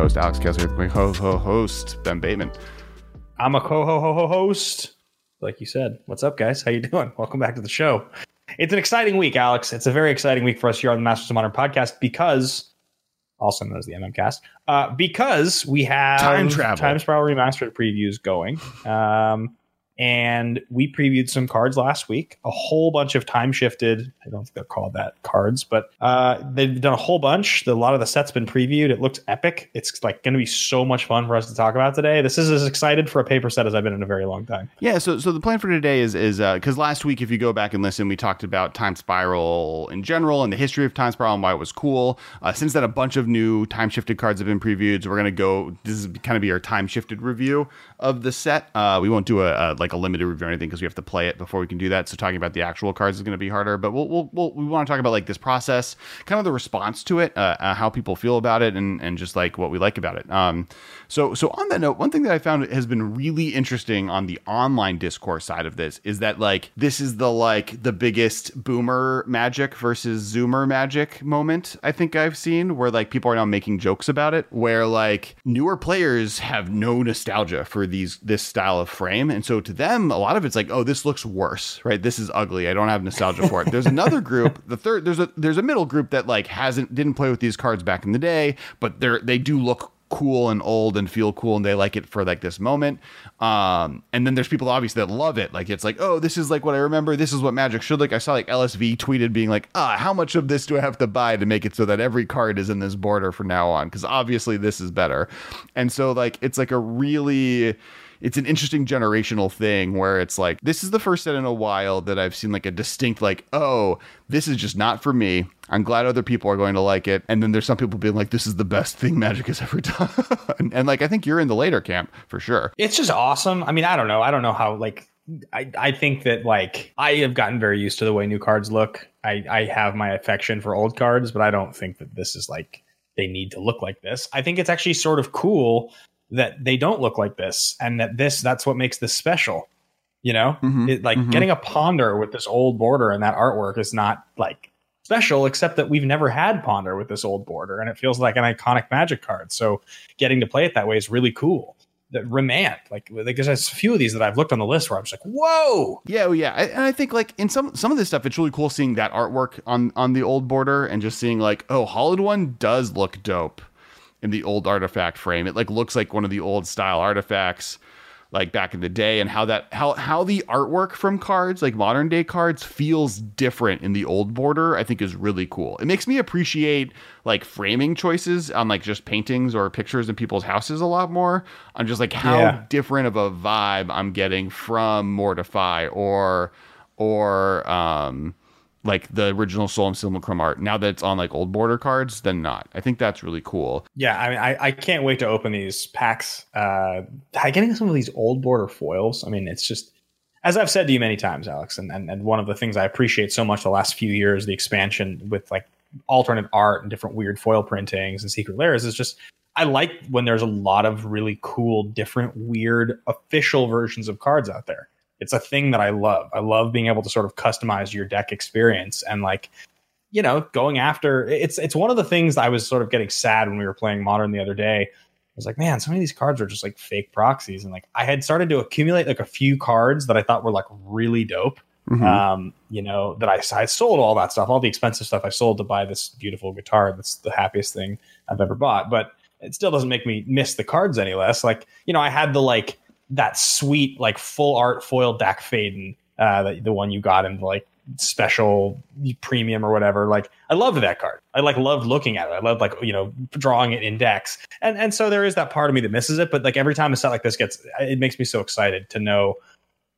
Host, Alex Kessler, with my co-host, Ben Bateman. I'm a co-ho host, like you said. What's up, guys? How you doing? Welcome back to the show. It's an exciting week, Alex. It's a very exciting week for us here on the Masters of Modern podcast because, also known as the MMcast, uh, because we have Time travel. Time Spiral Remastered previews going. Um, and we previewed some cards last week, a whole bunch of time shifted. I don't think they're called that cards, but uh, they've done a whole bunch. The, a lot of the sets been previewed. It looks epic. It's like going to be so much fun for us to talk about today. This is as excited for a paper set as I've been in a very long time. Yeah, so so the plan for today is is because last week, if you go back and listen, we talked about Time Spiral in general and the history of Time Spiral and why it was cool. Uh, since then, a bunch of new time shifted cards have been previewed. So we're gonna go. This is kind of be our time shifted review of the set. Uh, we won't do a, a like a limited review or anything because we have to play it before we can do that. So talking about the actual cards is going to be harder. But we'll, we'll, we'll we want to talk about like this process, kind of the response to it, uh, uh, how people feel about it, and and just like what we like about it. Um, so so on that note, one thing that I found has been really interesting on the online discourse side of this is that like this is the like the biggest boomer magic versus zoomer magic moment I think I've seen where like people are now making jokes about it where like newer players have no nostalgia for these this style of frame. And so to them a lot of it's like oh this looks worse right? This is ugly. I don't have nostalgia for it. There's another group the third there's a there's a middle group that like hasn't didn't play with these cards back in the day but they're they do look cool and old and feel cool and they like it for like this moment. Um and then there's people obviously that love it. Like it's like oh this is like what i remember. This is what magic should like i saw like lsv tweeted being like ah how much of this do i have to buy to make it so that every card is in this border from now on? Because obviously this is better. And so like it's like a really it's an interesting generational thing where it's like this is the first set in a while that I've seen like a distinct like oh this is just not for me. I'm glad other people are going to like it. And then there's some people being like this is the best thing Magic has ever done. and, and like I think you're in the later camp for sure. It's just awesome. I mean, I don't know. I don't know how like I, I think that like I have gotten very used to the way new cards look. I, I have my affection for old cards, but I don't think that this is like they need to look like this. I think it's actually sort of cool that they don't look like this and that this that's what makes this special you know? Mhm, it, like mhm. getting a ponder with this old border and that artwork is not like special except that we've never had ponder with this old border and it feels like an iconic magic card. So getting to play it that way is really cool. That remand like there's a few of these that i've looked on the list where i'm just like whoa! Yeah, well, yeah, I, and I think like in some some of this stuff, it's really cool seeing that artwork on on the old border and just seeing like, oh, Hollow One does look dope in the old artifact frame. It like looks like one of the old style artifacts, like back in the day, and how that how how the artwork from cards, like modern day cards, feels different in the old border. I think is really cool. It makes me appreciate like framing choices on like just paintings or pictures in people's houses a lot more. i'm just like how Yeah. different of a vibe I'm getting from Mortify or or um like the original Solemn Simulacrum art. Now that it's on like old border cards, then not. I think that's really cool. Yeah, I mean, I, I can't wait to open these packs. Uh, getting some of these old border foils. I mean, it's just as I've said to you many times, Alex, and, and and one of the things I appreciate so much the last few years, the expansion with like alternate art and different weird foil printings and secret layers is just I like when there's a lot of really cool, different, weird official versions of cards out there. It's a thing that I love. I love being able to sort of customize your deck experience and like you know, going after it's it's one of the things I was sort of getting sad when we were playing modern the other day. I was like, man, so many of these cards are just like fake proxies, and like I had started to accumulate like a few cards that I thought were like really dope. Mhm. Um, you know, that I I sold all that stuff, all the expensive stuff I sold to buy this beautiful guitar. That's the happiest thing I've ever bought, but it still doesn't make me miss the cards any less. Like, you know, I had the like that sweet like full art foil Dack Fayden, uh, the, the one you got in like special premium or whatever. Like I loved that card. I like loved looking at it. I loved like you know drawing it in decks. And and so there is that part of me that misses it. But like every time a set like this gets, it makes me so excited to know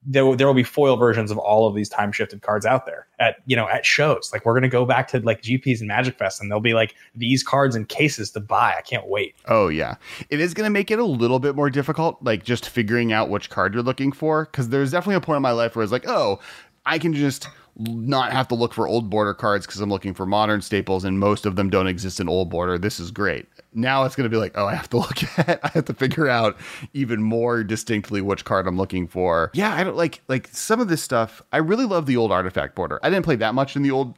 there, there will be foil versions of all of these time shifted cards out there at you know at shows. Like we're gonna go back to like GPs and Magic Fest, and there'll be like these cards in cases to buy. I can't wait. Oh yeah, it is gonna make it a little bit more difficult, like just figuring out which card you're looking for. Because there's definitely a point in my life where it's like, oh, I can just not have to look for old border cards because I'm looking for modern staples, and most of them don't exist in old border. This is great. Now it's going to be like, oh, I have to look at, I have to figure out even more distinctly which card I'm looking for. Yeah, I don't like like some of this stuff. I really love the old artifact border. I didn't play that much in the old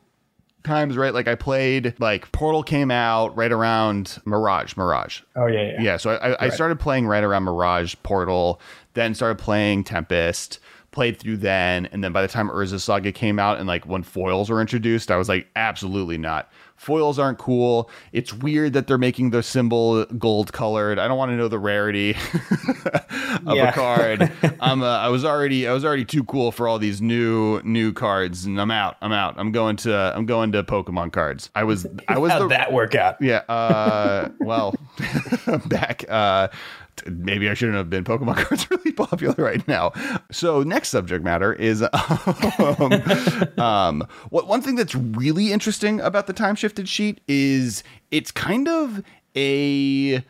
times, right? Like I played like Portal came out right around Mirage, Mirage. Oh yeah, yeah. Yeah, so I, I, I started playing right around Mirage, Portal, then started playing Tempest played through then, and then by the time Urza Saga came out and like when foils were introduced, I was like, absolutely not. Foils aren't cool. It's weird that they're making the symbol gold colored. I don't want to know the rarity of a card. I'm uh, I was already I was already too cool for all these new new cards, and I'm out. I'm out. I'm going to I'm going to Pokemon cards. I was I was How'd the, that work out? Yeah. Uh, well, back. Uh, maybe I shouldn't have been. Pokemon cards really popular right now. So next subject matter is um, um, what one thing that's really interesting about the time shifted sheet is it's kind of a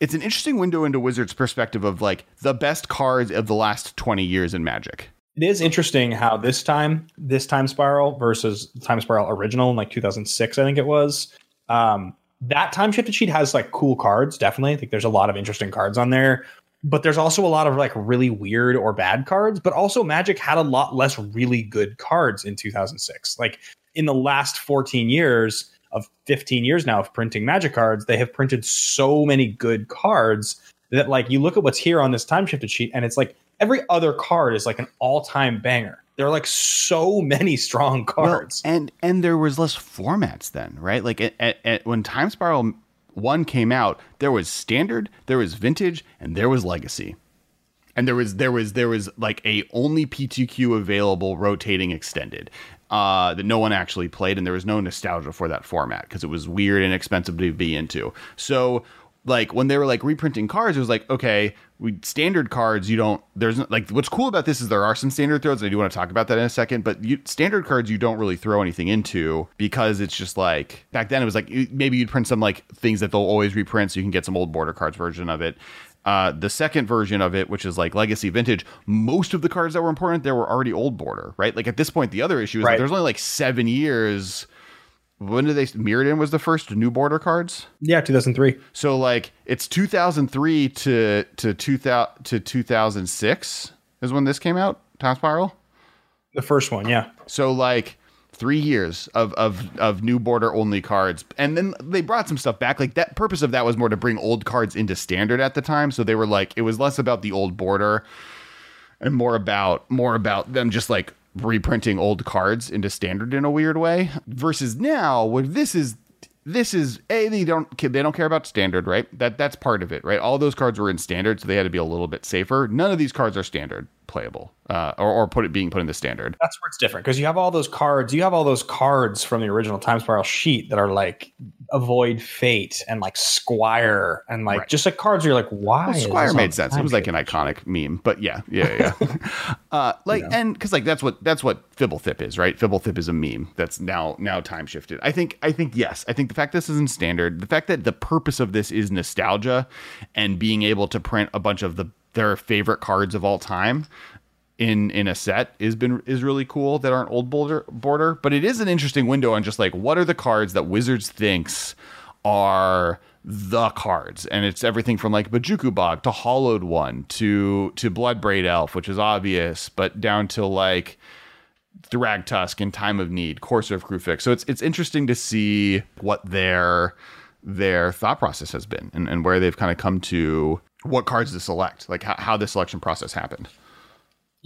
it's an interesting window into Wizards' perspective of like the best cards of the last 20 years in Magic. It is interesting how this time, this time spiral versus time spiral original in like 2006, I think it was. Um, that time shifted sheet has like cool cards. Definitely, I think there's a lot of interesting cards on there. But there's also a lot of like really weird or bad cards. But also, Magic had a lot less really good cards in 2006. Like in the last 14 years of 15 years now of printing Magic cards, they have printed so many good cards that like you look at what's here on this time shifted sheet, and it's like every other card is like an all time banger. There are like so many strong cards, well, and and there was less formats then, right? Like at, at, at, when Time Spiral One came out, there was Standard, there was Vintage, and there was Legacy, and there was there was there was like a only PTQ available rotating extended. Uh, that no one actually played, and there was no nostalgia for that format because it was weird and expensive to be into. So like when they were like reprinting cards, it was like, okay, we standard cards, you don't there's like what's cool about this is there are some standard throws. I do want to talk about that in a second, but you, standard cards you don't really throw anything into because it's just like back then it was like maybe you'd print some like things that they'll always reprint so you can get some old border cards version of it. Uh, the second version of it, which is like legacy vintage, most of the cards that were important there were already old border, right? Like at this point, the other issue is right. that there's only like seven years when did they Mirrodin was the first new border cards? Yeah, 2003. So like it's 2003 to to 2000 to 2006 is when this came out, Time Spiral? The first one, yeah. So like 3 years of of of new border only cards. And then they brought some stuff back. Like that purpose of that was more to bring old cards into standard at the time, so they were like it was less about the old border and more about more about them just like reprinting old cards into standard in a weird way versus now where this is this is a they don't they don't care about standard right? That that's part of it right? All those cards were in standard so they had to be a little bit safer. None of these cards are standard playable uh, or, or put it being put in the standard. That's where it's different because you have all those cards you have all those cards from the original time spiral sheet that are like avoid fate and like squire and like right. just like cards you're like why well, squire made sense. It was like an iconic meme but yeah yeah yeah uh like and because like that's what that's what fibblethip is right? Fibblethip is a meme that's now now time shifted. I think i think yes. I think the fact this isn't standard the fact that the purpose of this is nostalgia and being able to print a bunch of the their favorite cards of all time in in a set is been is really cool that aren't old border border but it is an interesting window on just like what are the cards that wizards thinks are the cards? And it's everything from like Bojuka Bog to Hollow One to to Bloodbraid Elf which is obvious but down to like Thragtusk in Time of Need Courser of Kruphix so it's it's interesting to see what their their thought process has been and, and where they've kind of come to what cards to select like how, how the selection process happened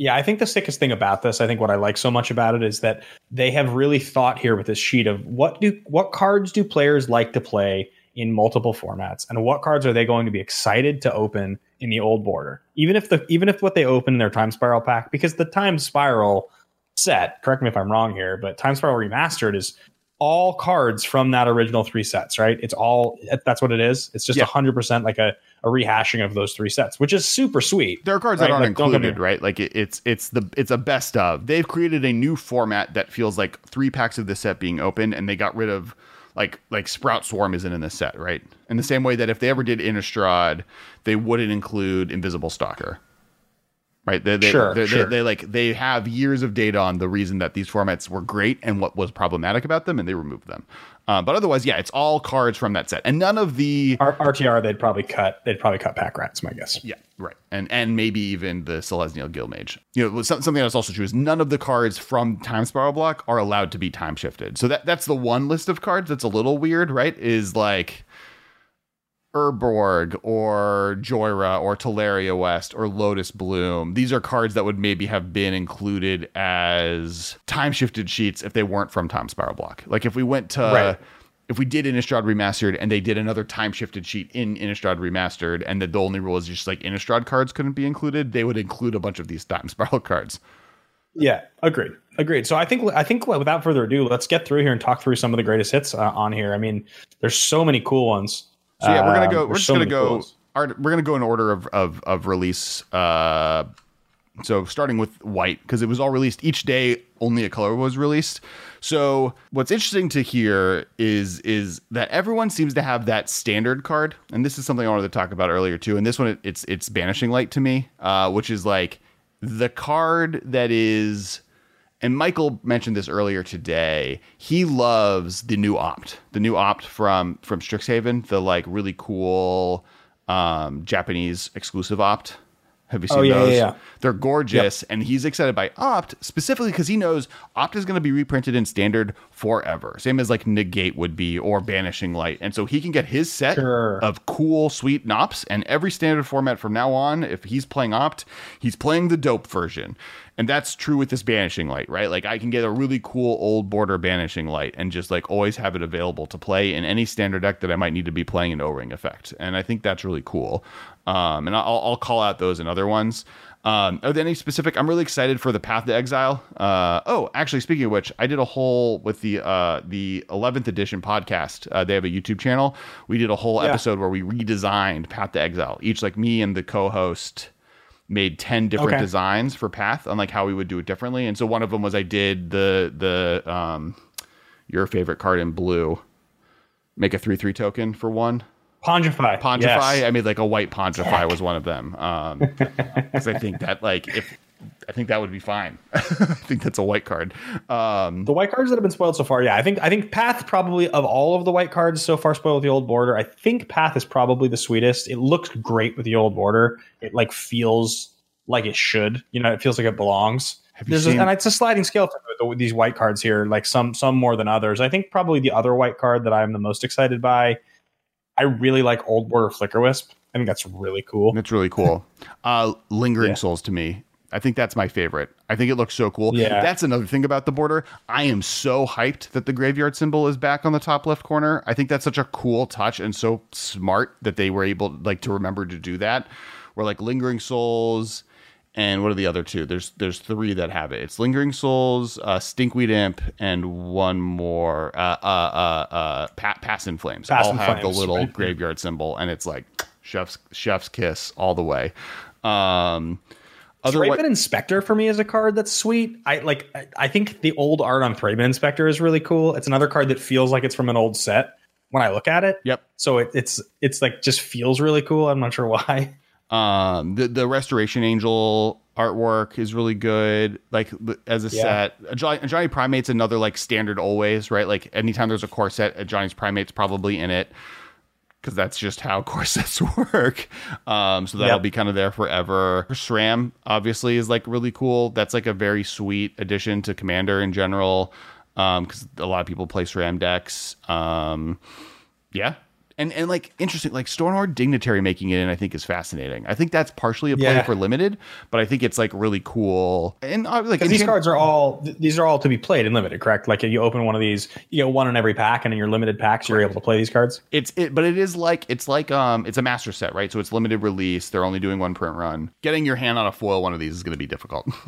yeah, I think the sickest thing about this, I think what I like so much about it is that they have really thought here with this sheet of what do what cards do players like to play in multiple formats and what cards are they going to be excited to open in the old border. Even if the even if what they open in their time spiral pack because the time spiral set. Correct me if I'm wrong here, but Time Spiral Remastered is all cards from that original three sets, right? It's all that's what it is. It's just Yeah. hundred percent like a, a rehashing of those three sets, which is super sweet. There are cards Right, that aren't like, don't get me included, right? Like it, it's it's the it's a best of. They've created a new format that feels like three packs of this set being opened, and they got rid of like like Sprout Swarm isn't in this set, right? In the same way that if they ever did Innistrad, they wouldn't include Invisible Stalker. Right? They, they, Sure, they, sure. They, they like they have years of data on the reason that these formats were great and what was problematic about them, and they removed them. Uh, but otherwise, yeah, it's all cards from that set, and none of the R- RTR they'd probably cut. They'd probably cut pack rats, my guess. yeah, right. And and maybe even the Celestial Guildmage. You know, something that's also true is none of the cards from Time Spiral Block are allowed to be time shifted. So that that's the one list of cards that's a little weird, right? Is like Urborg or Jhoira or Tolaria West or Lotus Bloom. These are cards that would maybe have been included as time shifted sheets if they weren't from Time Spiral Block. Like if we went to Right. if we did Innistrad Remastered and they did another time shifted sheet in Innistrad Remastered and that the only rule is just like Innistrad cards couldn't be included, they would include a bunch of these time spiral cards. Yeah, agreed, agreed. So I think I think without further ado, let's get through here and talk through some of the greatest hits uh, on here. I mean, there's so many cool ones. So yeah, we're gonna Um, go. there's We're just so gonna go. Our, we're gonna go in order of of of release. Uh, so starting with white because it was all released each day. Only a color was released. So what's interesting to hear is is that everyone seems to have that standard card, and this is something I wanted to talk about earlier too. And this one, it, it's it's banishing light to me, uh, which is like the card that is and Michael mentioned this earlier today. He loves the new opt, the new opt from from Strixhaven, the like really cool um, Japanese exclusive opt. Have you seen Oh, yeah, those? yeah, yeah. They're gorgeous, and he's excited by Opt specifically because he knows Opt is going to be reprinted in standard forever, same as like Negate would be or Banishing Light, and so he can get his set Sure. of cool, sweet Nops, and every standard format from now on. If he's playing Opt, he's playing the dope version, and that's true with this Banishing Light, right? Like I can get a really cool old border Banishing Light and just like always have it available to play in any standard deck that I might need to be playing an O-ring effect, and I think that's really cool. Um, and I'll, I'll call out those and other ones. Um, are there any specific? I'm really excited for the Path to Exile. Uh, oh, actually, speaking of which, I did a whole with the uh, the 11th edition podcast. Uh, they have a YouTube channel. We did a whole Yeah. episode where we redesigned Path to Exile. Each like me and the co-host made 10 different Okay. designs for Path on like how we would do it differently. And so one of them was I did the the um, your favorite card in blue. Make a three three token for one. Pongify. Pongify. Yes. I made like a white Pongify was one of them. Um, because I think that like if I think that would be fine. I think that's a white card. Um, The white cards that have been spoiled so far, yeah, I think I think Path probably of all of the white cards so far spoiled with the old border. I think Path is probably the sweetest. It looks great with the old border. It like feels like it should. You know, it feels like it belongs. Have you There's a, and it's a sliding scale for these white cards here. Like some some more than others. I think probably the other white card that I'm the most excited by. I really like old border Flickerwisp. I think that's really cool. That's really cool. Uh, Lingering Yeah. Souls to me. I think that's my favorite. I think it looks so cool. Yeah. That's another thing about the border. I am so hyped that the graveyard symbol is back on the top left corner. I think that's such a cool touch and so smart that they were able like to remember to do that. Where like Lingering Souls and what are the other two? There's there's three that have it. It's Lingering Souls, uh, Stinkweed Imp, and one more. Uh, uh, uh, uh, pa- Past in Flames. Pass all in have Flames, the little right. graveyard symbol, and it's like chef's chef's kiss all the way. Um, other Thraben Inspector for me is a card that's sweet. I like. I- I think the old art on Thraben Inspector is really cool. It's another card that feels like it's from an old set when I look at it. Yep. So it, it's it's like just feels really cool. I'm not sure why. Um, the the Restoration Angel artwork is really good. Like as a Yeah. set, Johnny, Johnny Primate's another like standard always right. Like anytime there's a core set, Ajani's Pridemate's probably in it because that's just how core sets work. Um, so that'll Yep. be kind of there forever. SRAM obviously is like really cool. That's like a very sweet addition to Commander in general because a lot of people play SRAM decks. Um, yeah. And, and like interesting, like Stonehorn Dignitary making it in, I think is fascinating. I think that's partially a play Yeah. for limited, but I think it's like really cool. And uh, like these cards are all these are all to be played in limited, correct? Like if you open one of these, you get one in every pack, and in your limited packs, you're able to play these cards. it's it, but it is like it's like um, it's a master set, right? So it's limited release. They're only doing one print run. Getting your hand on a foil one of these is going to be difficult.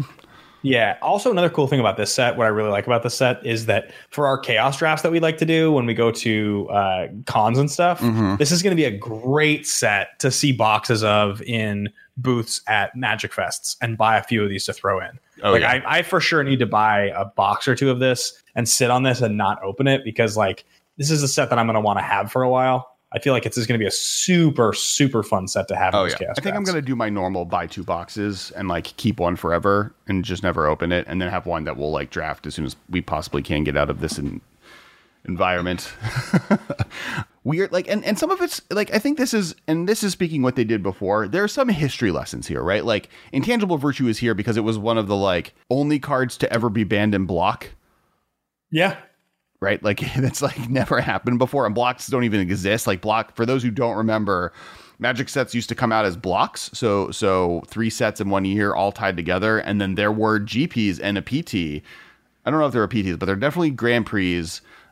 Yeah. Also, another cool thing about this set, what I really like about this set is that for our chaos drafts that we like to do when we go to uh, cons and stuff, Mhm. this is going to be a great set to see boxes of in booths at Magic Fests and buy a few of these to throw in. Oh, like yeah. I, I for sure need to buy a box or two of this and sit on this and not open it because like this is a set that I'm going to want to have for a while. I feel like it's just going to be a super super fun set to have. in Oh those yeah, chaos I think I'm gonna do my normal buy two boxes and like keep one forever and just never open it, and then have one that we'll like draft as soon as we possibly can get out of this in, environment. Weird, like, and and some of it's like I think this is, and this is speaking what they did before. There are some history lessons here, right? Like, intangible virtue is here because it was one of the like only cards to ever be banned in block. yeah. Right? Like that's like never happened before, and blocks don't even exist. Like block for those who don't remember, Magic sets used to come out as blocks, so so three sets in one year all tied together, and then there were GPs and a PT. I don't know if there were PTs, but there are definitely Grand Prix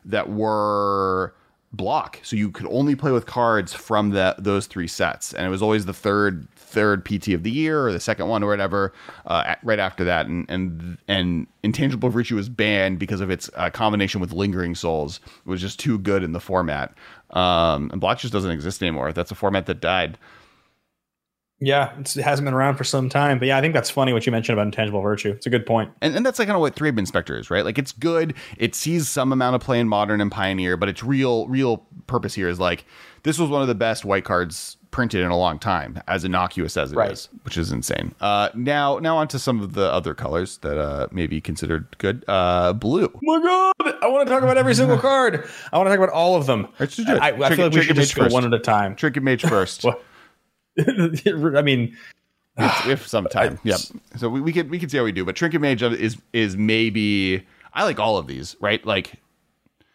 that were block, so you could only play with cards from that those three sets, and it was always the third third PT of the year or the second one or whatever uh, right after that, and and and intangible virtue was banned because of its uh, combination with lingering souls. It was just too good in the format, um, and block just doesn't exist anymore. That's a format that died. Yeah, it's, it hasn't been around for some time, but yeah, I think that's funny what you mentioned about intangible virtue. It's a good point. And, and that's like kind of what Thraben Inspector is, right? Like it's good. It sees some amount of play in Modern and Pioneer, but its real real purpose here is like this was one of the best white cards printed in a long time, as innocuous as it is, Right. which is insane. Uh, now now onto some of the other colors that uh, may be considered good. Uh, blue. Oh my god! I want to talk about every single card. I want to talk about all of them. Let's just do it. I, I Trinket- feel like we should just go one at a time. Trinket Mage first. I mean, if, if some time. Yep. So we, we could we can see how we do, but Trinket Mage is is maybe I like all of these, right? Like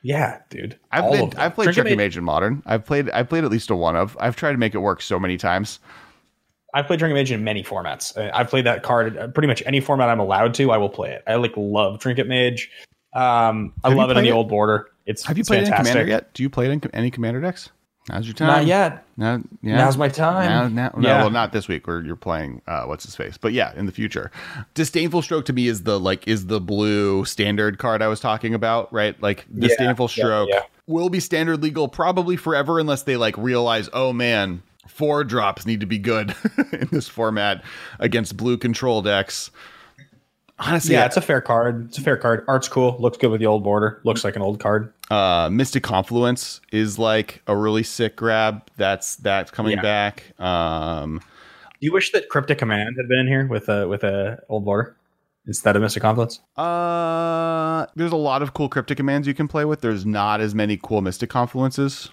yeah, dude. I've all played. I've played Trinket Trinket Mage- in Modern. I've played I've played at least a one of. I've tried to make it work so many times. I've played Trinket Mage in many formats. I've played that card uh, pretty much any format I'm allowed to. I will play it. I like love Trinket Mage. Um, I Have love it in the it? old border. It's Have you it's played it in. Commander yet? Do you play it in any Commander decks? Now's your time. Not yet. Now, yeah. Now's my time. Now, now, no, Yeah. well, not this week where you're playing uh, what's his face, but yeah, in the future. Disdainful Stroke to me is the like is the blue standard card I was talking about, right? Like Disdainful yeah, Stroke yeah. will be standard legal probably forever unless they like realize, oh man, four drops need to be good in this format against blue control decks. Honestly, Yeah, it's a fair card. It's a fair card. Art's cool. Looks good with the old border. Looks like an old card. uh mystic confluence is like a really sick grab that's that's coming Yeah. back um Do you wish that Cryptic Command had been in here with a with a old border instead of Mystic Confluence? uh there's a lot of cool cryptic commands you can play with there's not as many cool mystic confluences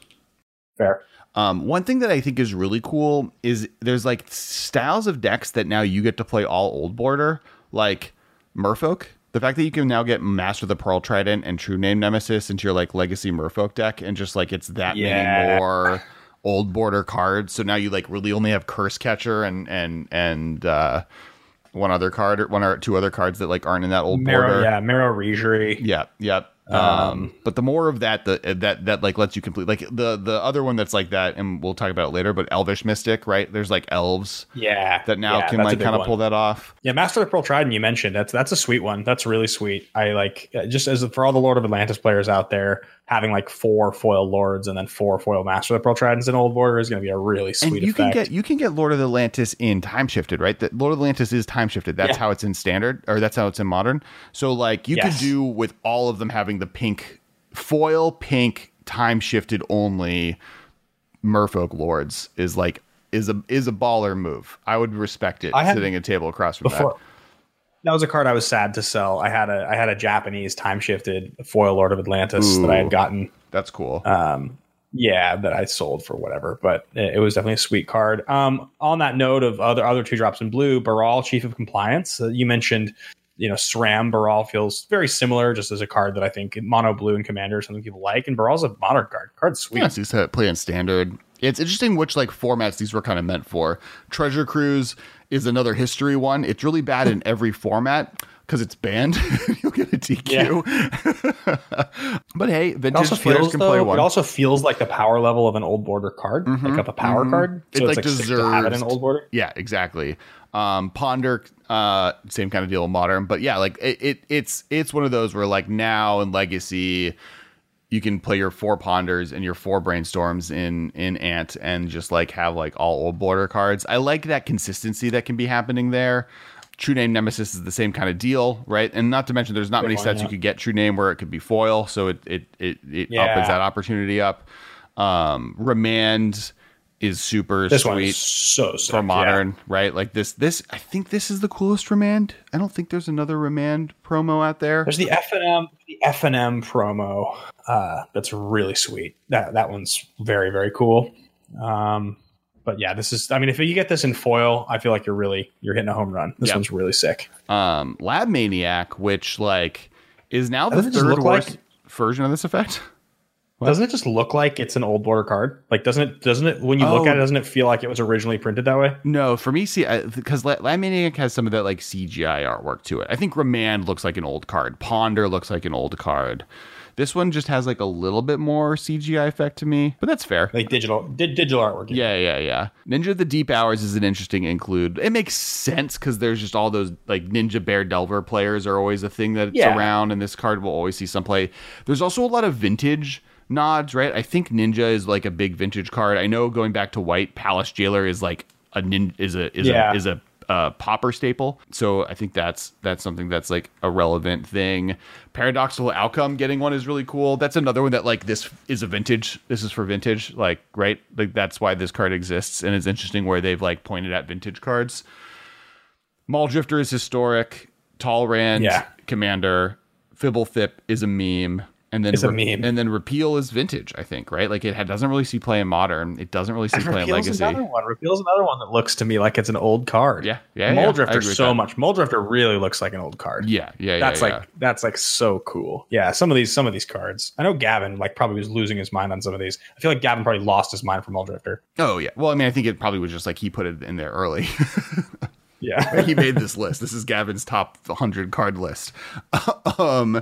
Fair. um one thing that i think is really cool is there's like styles of decks that now you get to play all old border like merfolk the fact that you can now get Master of the Pearl Trident and True Name Nemesis into your like Legacy Merfolk deck, and just like it's that many more old border cards. So now you like really only have Curse Catcher and and and uh, one other card or one or two other cards that like aren't in that old Marrow, border. yeah, Merrow Reejerey. Yeah, yep. Um, but the more of that, the that that like lets you complete like the the other one that's like that, and we'll talk about it later. But Elvish Mystic, right? There's like elves Yeah, that now yeah, can like kind of pull that off. Yeah, Master of the Pearl Trident you mentioned. That's that's a sweet one. That's really sweet. I like just as for all the Lord of Atlantis players out there, having like four foil lords and then four foil Master of the Pearl Tridents in old border is going to be a really sweet And you effect. can get you can get Lord of Atlantis in time shifted, right? That Lord of Atlantis is time shifted. That's Yeah. how it's in standard, or that's how it's in modern. So like you Yes. could do with all of them having the pink foil, pink time shifted only Merfolk Lords is like is a is a baller move. I would respect it had- sitting at a table across from before. That was a card I was sad to sell. I had a I had a Japanese time shifted foil Lord of Atlantis that I had gotten. That's cool. Um, yeah, that I sold for whatever, but it, it was definitely a sweet card. Um, on that note of other other two drops in blue, Baral, Chief of Compliance. Uh, you mentioned, you know, SRAM Baral feels very similar, just as a card that I think mono blue and Commander is something people like, and Baral's a modern card. Card's sweet. Yes, these play in standard. It's interesting which like formats these were kind of meant for. Treasure Cruise is another history one. It's really bad in every format because it's banned. You'll get a DQ. but hey, vintage also players feels can though, play one. it also feels like the power level of an old border card, like of a power card. So like, it's like sick to have it in old border. yeah, exactly. Um, Ponder, uh, same kind of deal with modern, but yeah, like it, it it's it's one of those where like now and Legacy, you can play your four ponders and your four brainstorms in in Ant and just like have like all old border cards. I like that consistency that can be happening there. True Name Nemesis is the same kind of deal, right? And not to mention, there's not many one, sets yeah. you could get True Name where it could be foil, so it it it, it Yeah. opens that opportunity up. Um, Remand is super This sweet so sick. for modern, right? Like this, this I think this is the coolest remand. I don't think there's another remand promo out there. There's the F and M, the F and M promo. Uh, that's really sweet. That that one's very very cool. Um, but yeah, this is. I mean, if you get this in foil, I feel like you're really you're hitting a home run. This Yeah. one's really sick. Um, Lab Maniac, which like is now the Doesn't it third worst like- version of this effect. Doesn't it just look like it's an old border card? Like, doesn't it? Doesn't it? When you look Oh. at it, oh. doesn't it feel like it was originally printed that way? No, for me, see, because Lab Maniac has some of that like CGI artwork to it. I think Remand looks like an old card. Ponder looks like an old card. This one just has like a little bit more CGI effect to me, but that's fair. Like digital, di- digital artwork. Yeah, yeah, yeah. Ninja of the Deep Hours is an interesting include. It makes sense because there's just all those like Ninja Bear Delver players are always a thing that's Yeah. around, and this card will always see some play. There's also a lot of vintage nods, right? I think Ninja is like a big vintage card. I know going back to White, Palace Jailer is like a nin is a is Yeah. a is a uh, popper staple. So I think that's that's something that's like a relevant thing. Paradoxical outcome getting one is really cool. That's another one that like this is a vintage. This is for vintage, like right. Like that's why this card exists, and it's interesting where they've like pointed at vintage cards. Mulldrifter is historic. Talrand Yeah. Commander. Fibble Thip is a meme. And then It's a meme. and then repeal is vintage, I think, right? Like it doesn't really see play in modern. It doesn't really see play in legacy. Another one. Repeal's another one that looks to me like it's an old card. Yeah, yeah, yeah. Mole I Drifter so that. much. Mulldrifter really looks like an old card. Yeah, yeah, yeah. that's yeah. like that's like so cool. Yeah, some of these some of these cards. I know Gavin like probably was losing his mind on some of these. I feel like Gavin probably lost his mind for Mulldrifter. Oh yeah. Well, I mean, I think it probably was just like he put it in there early. Yeah. he made this list. This is Gavin's top 100 card list. um,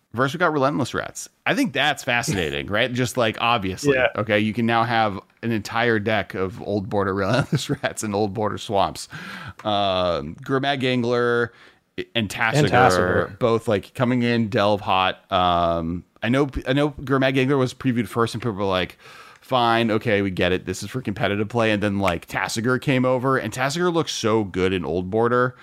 First, we got Relentless Rats. I think that's fascinating, right? Just like obviously, Yeah. okay, you can now have an entire deck of old border Relentless Rats and old border Swamps. Um, Gurmag Angler and Tasigur, both like coming in delve hot. Um, I know, I know, Gurmag Angler was previewed first, and people were like, "Fine, okay, we get it. This is for competitive play." And then like Tasigur came over, and Tasigur looks so good in old border.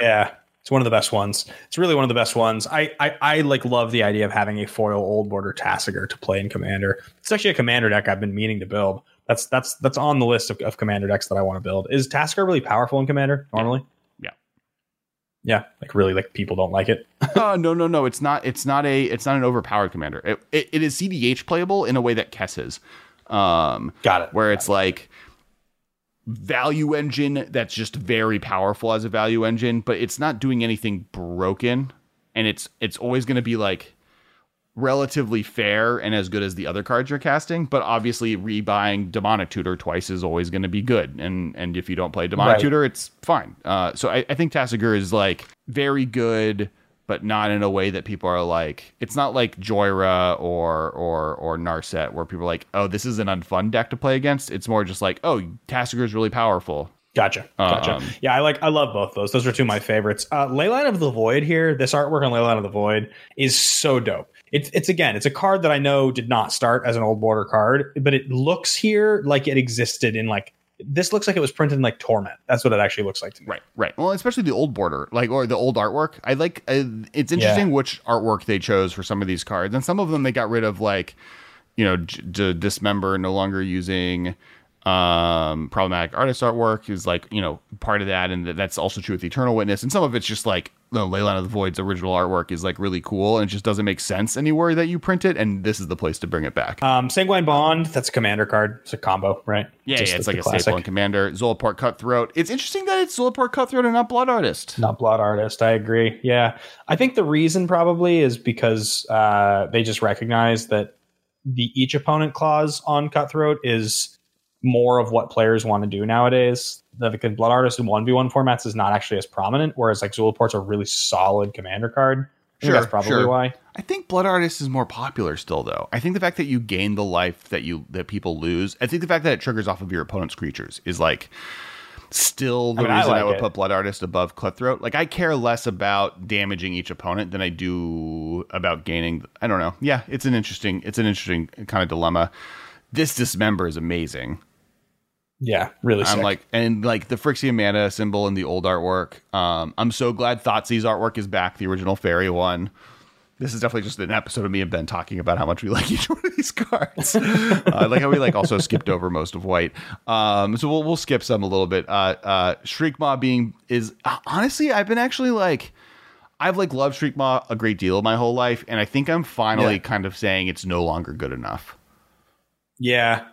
Yeah. It's one of the best ones. It's really one of the best ones. I, I I like love the idea of having a foil old border Tasigur to play in Commander. It's actually a Commander deck I've been meaning to build. That's that's that's on the list of, of Commander decks that I want to build. Is Tasigur really powerful in Commander normally? Yeah. Yeah, like really, like people don't like it. oh no no no! It's not. It's not a. It's not an overpowered commander. It, it, it is CDH playable in a way that Kess is. Um, Got it. where it's like value engine that's just very powerful as a value engine, but it's not doing anything broken, and it's it's always going to be like relatively fair and as good as the other cards you're casting. But obviously, rebuying demonic tutor twice is always going to be good, and and if you don't play demonic Right. tutor, it's fine. Uh, so I, I think Tasigur is like very good. But not in a way that people are like. It's not like Jhoira or or or Narset, where people are like, "Oh, this is an unfun deck to play against." It's more just like, "Oh, Tasigur is really powerful." Gotcha. Gotcha. Um, yeah, I like I love both those. Those are two of my favorites. Uh Leyline of the Void here, this artwork on Leyline of the Void is so dope. It's it's again, it's a card that I know did not start as an old border card, but it looks here like it existed in like this looks like it was printed in like Torment. That's what it actually looks like to me. Right, right. Well, especially the old border, like or the old artwork. I like. Uh, it's interesting Yeah. which artwork they chose for some of these cards, and some of them they got rid of, like you know, j- to dismember, no longer using um problematic artist artwork is like you know part of that and th- that's also true with eternal witness and some of it's just like the Leyline of the Void's original artwork is like really cool and it just doesn't make sense anywhere that you print it. And this is the place to bring it back. Um, Sanguine Bond, that's a commander card. It's a combo, right? yeah, yeah, it's like a staple in Commander. Zulaport Cutthroat. It's interesting that it's Zulaport Cutthroat and not Blood Artist. Not blood artist. I agree. Yeah, I think the reason probably is because uh, they just recognize that the each opponent clause on Cutthroat is more of what players want to do nowadays. The, the blood artist in one v one formats is not actually as prominent, whereas like Zulaport's a really solid commander card. I think Sure, that's probably sure. why. I think Blood Artist is more popular still, though. I think the fact that you gain the life that you that people lose. I think the fact that it triggers off of your opponent's creatures is like still the I mean, reason I, like would it. put Blood Artist above Cutthroat. Like I care less about damaging each opponent than I do about gaining. I don't know. Yeah, it's an interesting. It's an interesting uh, kind of dilemma. This dismember is amazing. Yeah, really. I'm sick. like, and like the Phyrexian mana symbol in the old artwork. Um, I'm so glad Thoughtseize's artwork is back, the original fairy one. This is definitely just an episode of me and Ben talking about how much we like each one of these cards. uh, I like how we like also skipped over most of white. Um, so we'll we'll skip some a little bit. Uh, uh, Shriekmaw being is honestly, I've been actually like. I've like loved Shriekmaw a great deal my whole life, and I think I'm finally Yeah. kind of saying it's no longer good enough. Yeah.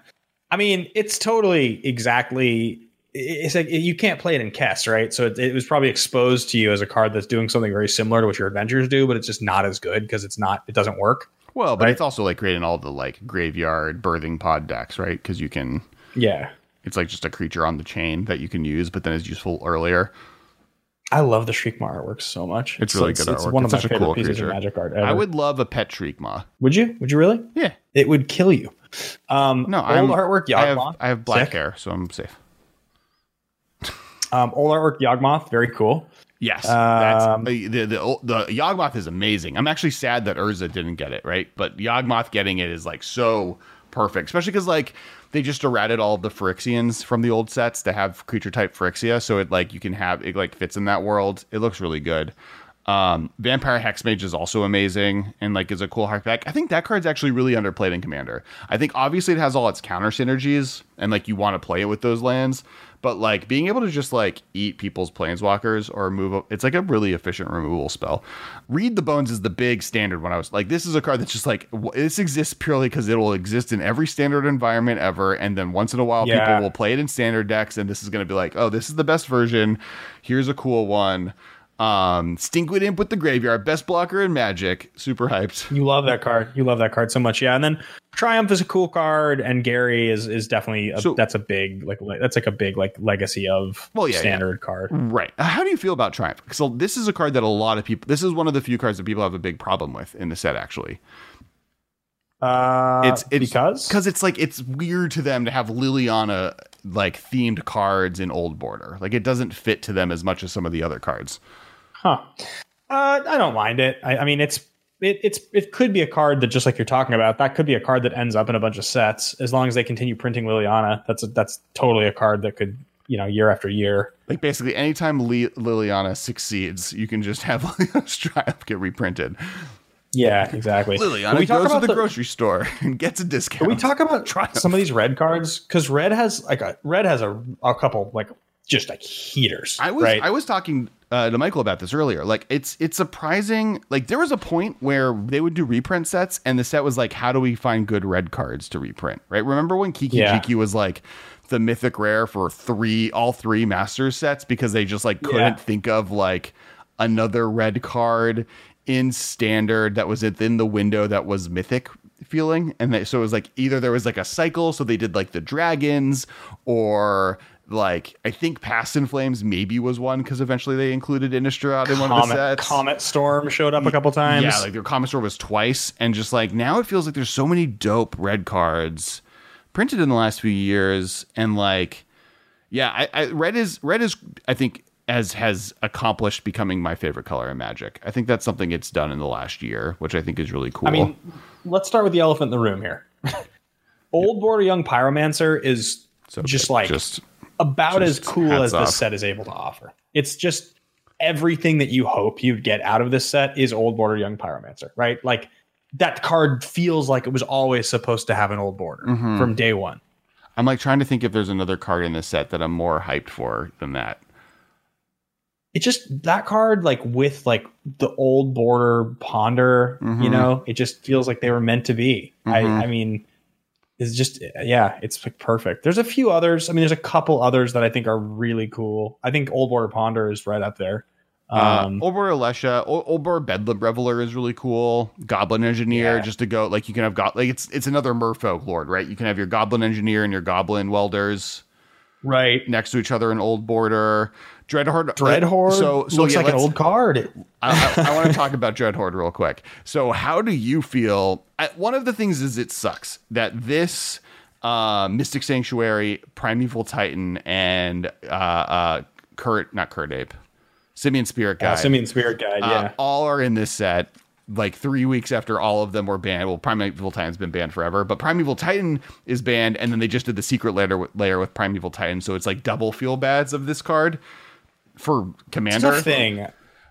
I mean, it's totally exactly. It's like you can't play it in Kess, right? So it, it was probably exposed to you as a card that's doing something very similar to what your adventures do, but it's just not as good because it's not. It doesn't work. Well, but Right. it's also like creating all the like graveyard birthing pod decks, right? Because you can Yeah. it's like just a creature on the chain that you can use, but then is useful earlier. I love the Shriekmaw artwork so much. It's really good It's artwork. one It's of my favorite cool pieces creature. of Magic art ever. I would love a pet Shriekmaw. Would you? Would you really? Yeah. It would kill you. Um, No, old I'm, artwork I have Yawgmoth. I have black Sick. hair, so I'm safe. Um, old artwork Yawgmoth, very cool. Yes, Um, the, the the the Yawgmoth is amazing. I'm actually sad that Urza didn't get it right, but Yawgmoth getting it is like so perfect, especially because like they just errated all of the Phyrexians from the old sets to have creature type Phyrexia, so it like you can have it like fits in that world. It looks really good. Um, Vampire Hexmage is also amazing and like is a cool hardback. I think that card's actually really underplayed in Commander. I think obviously it has all its counter synergies and like you want to play it with those lands, but like being able to just like eat people's planeswalkers or move up, it's like a really efficient removal spell. Read the Bones is the big standard when I was like, this is a card that's just like, this exists purely because it will exist in every standard environment ever. And then once in a while, Yeah. people will play it in standard decks and this is going to be like, oh, this is the best version. Here's a cool one. Um, Stinkweed Imp with the graveyard, best blocker in Magic, super hyped. You love that card. You love that card so much. Yeah. And then Triumph is a cool card, and Gary is is definitely a, So- that's a big like le- that's like a big like legacy of Well, yeah, standard card. Right. Uh, How do you feel about Triumph? So this is a card that a lot of people. This is one of the few cards that people have a big problem with in the set. Actually, Uh, it's it's because because it's like it's weird to them to have Liliana like themed cards in Old Border. Like it doesn't fit to them as much as some of the other cards. Huh. Uh, I don't mind it. I, I mean, it's it, it's it could be a card that just like you're talking about. That could be a card that ends up in a bunch of sets as long as they continue printing Liliana. That's a, that's totally a card that could you know year after year. Like basically, anytime Li- Liliana succeeds, you can just have Liliana's Triumph get reprinted. Yeah, exactly. Liliana we talk goes to about the, grocery store and gets a discount. Can we talk about Triumph. some of these red cards? Because red has like a red has a, a couple like just like heaters. I was right? I was talking uh, to Michael about this earlier. Like it's it's surprising. Like there was a point where they would do reprint sets, and the set was like, how do we find good red cards to reprint? Right? Remember when Kiki Yeah. Jiki was like the mythic rare for three all three Masters sets because they just like couldn't Yeah. think of like another red card in standard that was within the window that was mythic feeling and they, so it was like either there was like a cycle so they did like the dragons or like I think Past in Flames maybe was one because eventually they included Innistrad in one of the sets. Comet Storm showed up a couple times. Yeah, like their Comet Storm was twice, and just like now it feels like there's so many dope red cards printed in the last few years, and like, yeah, I, I red is red is I think as has accomplished becoming my favorite color in Magic. I think that's something it's done in the last year, which I think is really cool. I mean, let's start with the elephant in the room here. Old Border Young Pyromancer is so just like just about as cool as off. this set is able to offer. It's just everything that you hope you'd get out of this set is Old Border Young Pyromancer, right? Like that card feels like it was always supposed to have an Old Border Mm-hmm. from day one. I'm like trying to think if there's another card in this set that I'm more hyped for than that. it just that card like with like the old border ponder, Mhm. you know, it just feels like they were meant to be. Mhm. I I mean, it's just yeah, it's perfect. There's a few others. I mean, there's a couple others that I think are really cool. I think old border ponder is right up there. Um, uh, Old Border Lesha, Old, Old Border Bedlam Reveler is really cool. Goblin Engineer, Yeah. just to go like you can have got like it's it's another Merfolk Lord, right? You can have your Goblin Engineer and your Goblin Welders right. next to each other in Old Border. Dreadhorde, Dreadhorde So so looks yeah, like an old card. I, I, I want to talk about Dreadhorde real quick. So, how do you feel? I, one of the things is it sucks that this uh, Mystic Sanctuary, Primeval Titan, and uh, uh, Kird, not Kird Ape, Simian Spirit Guide, Uh, Simian Spirit Guide, uh, yeah. all are in this set. Like three weeks after all of them were banned. Well, Primeval Titan's been banned forever, but Primeval Titan is banned, and then they just did the secret lair layer with Primeval Titan, so it's like double feel bads of this card for Commander. thing.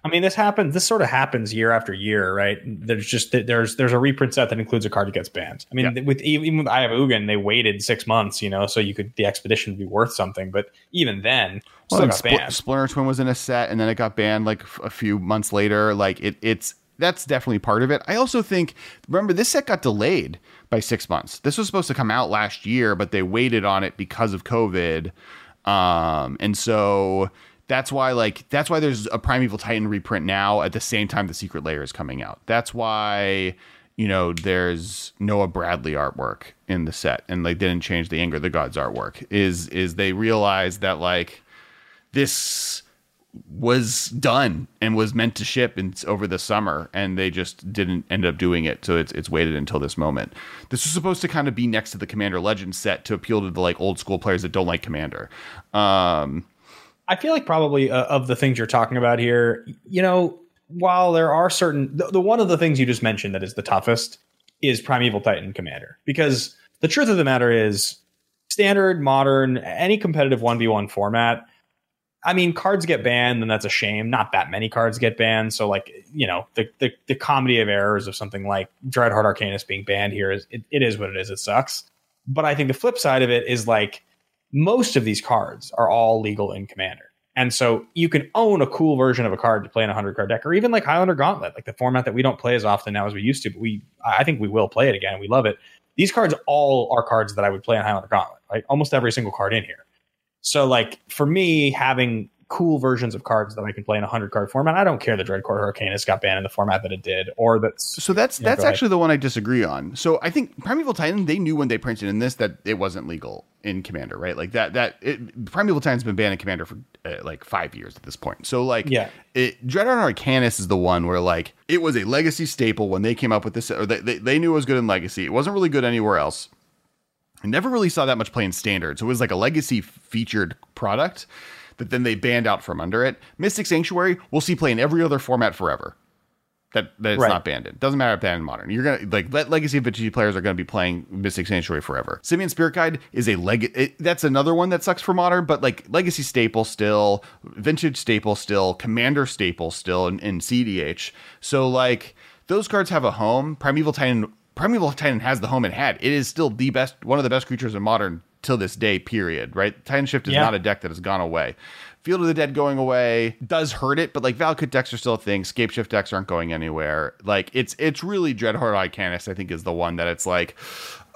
I mean, this happens. This sort of happens year after year, right? There's just there's there's a reprint set that includes a card that gets banned. I mean, Yeah. with even with I have Ugin, they waited six months, you know, so you could the expedition would be worth something. But even then, Well, and got Spl- banned. Splinter Twin was in a set, and then it got banned like a few months later. Like it, it's that's definitely part of it. I also think remember this set got delayed by six months. This was supposed to come out last year, but they waited on it because of COVID, um, and so that's why like that's why there's a Primeval Titan reprint now at the same time the Secret Lair is coming out. That's why. You know, there's Noah Bradley artwork in the set, and like didn't change the Anger of the Gods artwork. Is is they realized that like this was done and was meant to ship in, over the summer and they just didn't end up doing it so it's it's waited until this moment this was supposed to kind of be next to the commander legends set to appeal to the like old school players that don't like commander um I feel like probably uh, of the things you're talking about here, you know, while there are certain the, the one of the things you just mentioned that is the toughest is Primeval Titan Commander because the truth of the matter is standard, modern, any competitive 1v1 format. I mean, cards get banned, and that's a shame. Not that many cards get banned. So, like, you know, the the, the comedy of errors of something like Dreadhorde Arcanus being banned here is it, it is what it is. It sucks. But I think the flip side of it is like most of these cards are all legal in Commander. And so you can own a cool version of a card to play in a 100 card deck, or even like Highlander Gauntlet, like the format that we don't play as often now as we used to, but we, I think we will play it again. We love it. These cards all are cards that I would play in Highlander Gauntlet, like almost every single card in here. So, like, for me, having cool versions of cards that I can play in a 100 card format, I don't care that Dreadhorde Arcanus got banned in the format that it did, or that's. so that's that's ahead. actually the one i disagree on so i think primeval titan they knew when they printed in this that it wasn't legal in commander right like that that it, primeval titan's been banned in commander for uh, like five years at this point so like Yeah. it, Dreadhorde Arcanus is the one where like it was a legacy staple when they came up with this, or they, they, they knew it was good in legacy. It wasn't really good anywhere else. I never really saw that much play in standard, so it was like a legacy featured product that then they banned out from under it. Mystic Sanctuary we'll see play in every other format forever. That that it's Right. not banned in. Doesn't matter if banned in modern. You're gonna like let legacy vintage players are gonna be playing Mystic Sanctuary forever. Simeon Spirit Guide is a leg. It, that's another one that sucks for modern, but like legacy staple still, vintage staple still, commander staple still in, in CDH. So like those cards have a home. Primeval Titan. Primeval Titan has the home it had. It is still the best, one of the best creatures in modern till this day. Period. Right? Titan Shift is Yeah. not a deck that has gone away. Field of the Dead going away does hurt it, but like Valakut decks are still a thing. Scapeshift decks aren't going anywhere. Like it's it's really Dreadhorde Arcanus, I think, is the one that it's like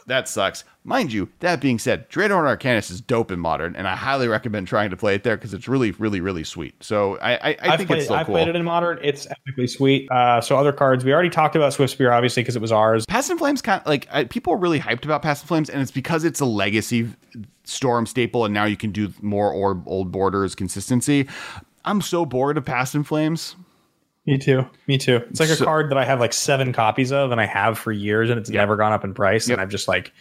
that sucks. Mind you, that being said, Dreadhorde Arcanus is dope in modern, and I highly recommend trying to play it there because it's really, really, really sweet. So I I, I think played, it's still I've cool. played it in modern. It's epically sweet. Uh, so other cards, we already talked about Swiftspear, obviously, because it was ours. Past in Flames kind of, like I, people are really hyped about Past in Flames, and it's because it's a legacy storm staple, and now you can do more or old borders consistency. I'm so bored of Past in Flames. Me too. Me too. It's like a card that I have like seven copies of, and I have for years, and it's never gone up in price. Yep. And I've just like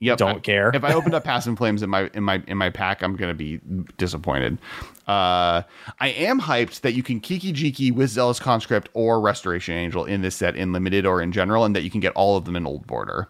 Yep. Don't I- care. if I opened up Past in Flames in my in my in my pack, I'm gonna be disappointed. Uh, I am hyped that you can Kiki Jiki with Zealous Conscript or Restoration Angel in this set in limited or in general, and that you can get all of them in old border.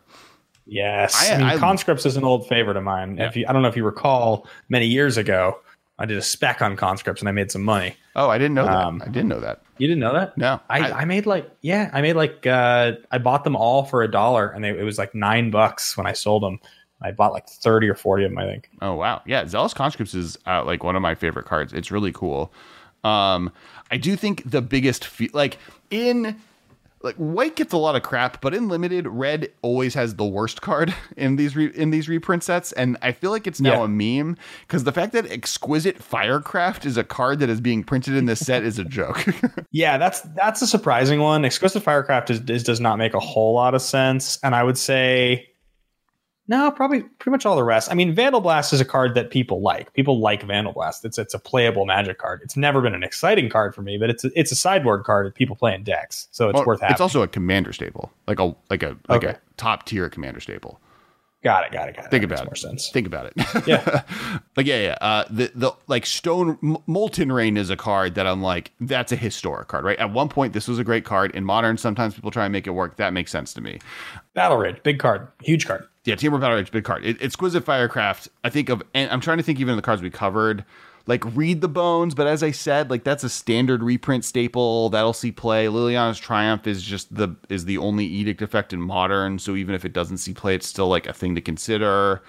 yes. I- I, mean, I- conscripts is an old favorite of mine. If you, I don't know if you recall, many years ago, I did a spec on conscripts, and I made some money. Oh, I didn't know that. Um, I didn't know that. You didn't know that? No, I, I, made like yeah, I made like uh, I bought them all for a dollar, and they, it was like nine bucks when I sold them. I bought like thirty or forty of them, I think. Oh wow, yeah. Zealous Conscripts is uh, like one of my favorite cards. It's really cool. Um, I do think the biggest fe- like in like white gets a lot of crap, but in limited, red always has the worst card in these re- in these reprint sets, and I feel like it's now Yeah. a meme because the fact that exquisite firecraft is a card that is being printed in this set is a joke. Yeah, that's that's a surprising one. Exquisite Firecraft is, is does not make a whole lot of sense, and I would say no, probably pretty much all the rest. I mean, Vandalblast is a card that people like. People like Vandalblast. It's it's a playable Magic card. It's never been an exciting card for me, but it's a, it's a sideboard card that people play in decks, so it's Well, worth having. it's also a commander staple, like a like a like Okay. a top tier commander staple. Got it, got it, got it. Think That makes about more sense. Think about it. Yeah. like yeah, yeah. Uh, the the like stone M- molten rain is a card that I'm like that's a historic card, right? At one point, this was a great card. In modern, sometimes people try and make it work. That makes sense to me. Battle Ridge, big card, huge card. Yeah, Teamwork Battle Ridge, big card. It, exquisite Firecraft. I think of, and I'm trying to think even of the cards we covered. Like Read the Bones, but as I said, like that's a standard reprint staple that'll see play. Liliana's Triumph is just the is the only edict effect in modern, so even if it doesn't see play, it's still like a thing to consider.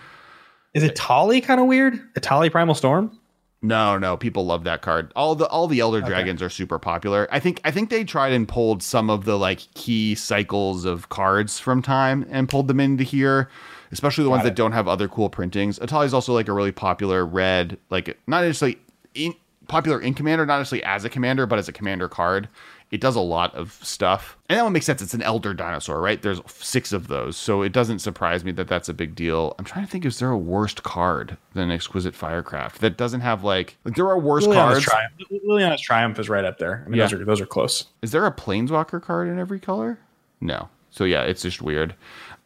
Is it Tali kind of weird? Etali Primal Storm? No, no, people love that card. All the all the Elder Dragons are super popular. I think I think they tried and pulled some of the like key cycles of cards from time and pulled them into here, especially the ones that don't have other cool printings. Etali is also like a really popular red, like not necessarily in, popular in Commander, not necessarily as a commander, but as a commander card. It does a lot of stuff, and that one makes sense. It's an elder dinosaur, right? There's six of those, so it doesn't surprise me that that's a big deal. I'm trying to think, is there a worst card than Exquisite Firecraft that doesn't have like like there are worse Liliana's cards? Triumph. Liliana's Triumph is right up there. I mean, Yeah. those are those are close. Is there a Planeswalker card in every color? No. So yeah, it's just weird.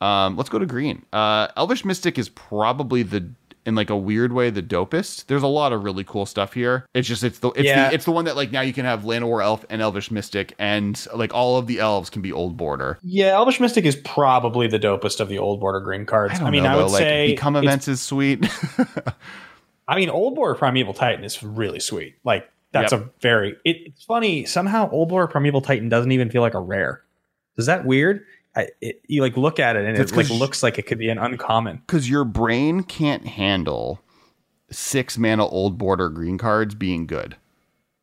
Um, let's go to green. Uh, Elvish Mystic is probably the in like a weird way the dopest. There's a lot of really cool stuff here. It's just it's the it's Yeah. the it's the one that like now you can have Llanowar Elf and Elvish Mystic and like all of the elves can be old border. Yeah, Elvish Mystic is probably the dopest of the old border green cards. I, don't mean, know, I would though, like, say become events is sweet. I mean, old border Primeval Titan is really sweet. Like that's Yep. a very. It, it's funny somehow. Old border Primeval Titan doesn't even feel like a rare. Is that weird? I, it, you like look at it and That's it like looks like it could be an uncommon. Because your brain can't handle six mana old border green cards being good.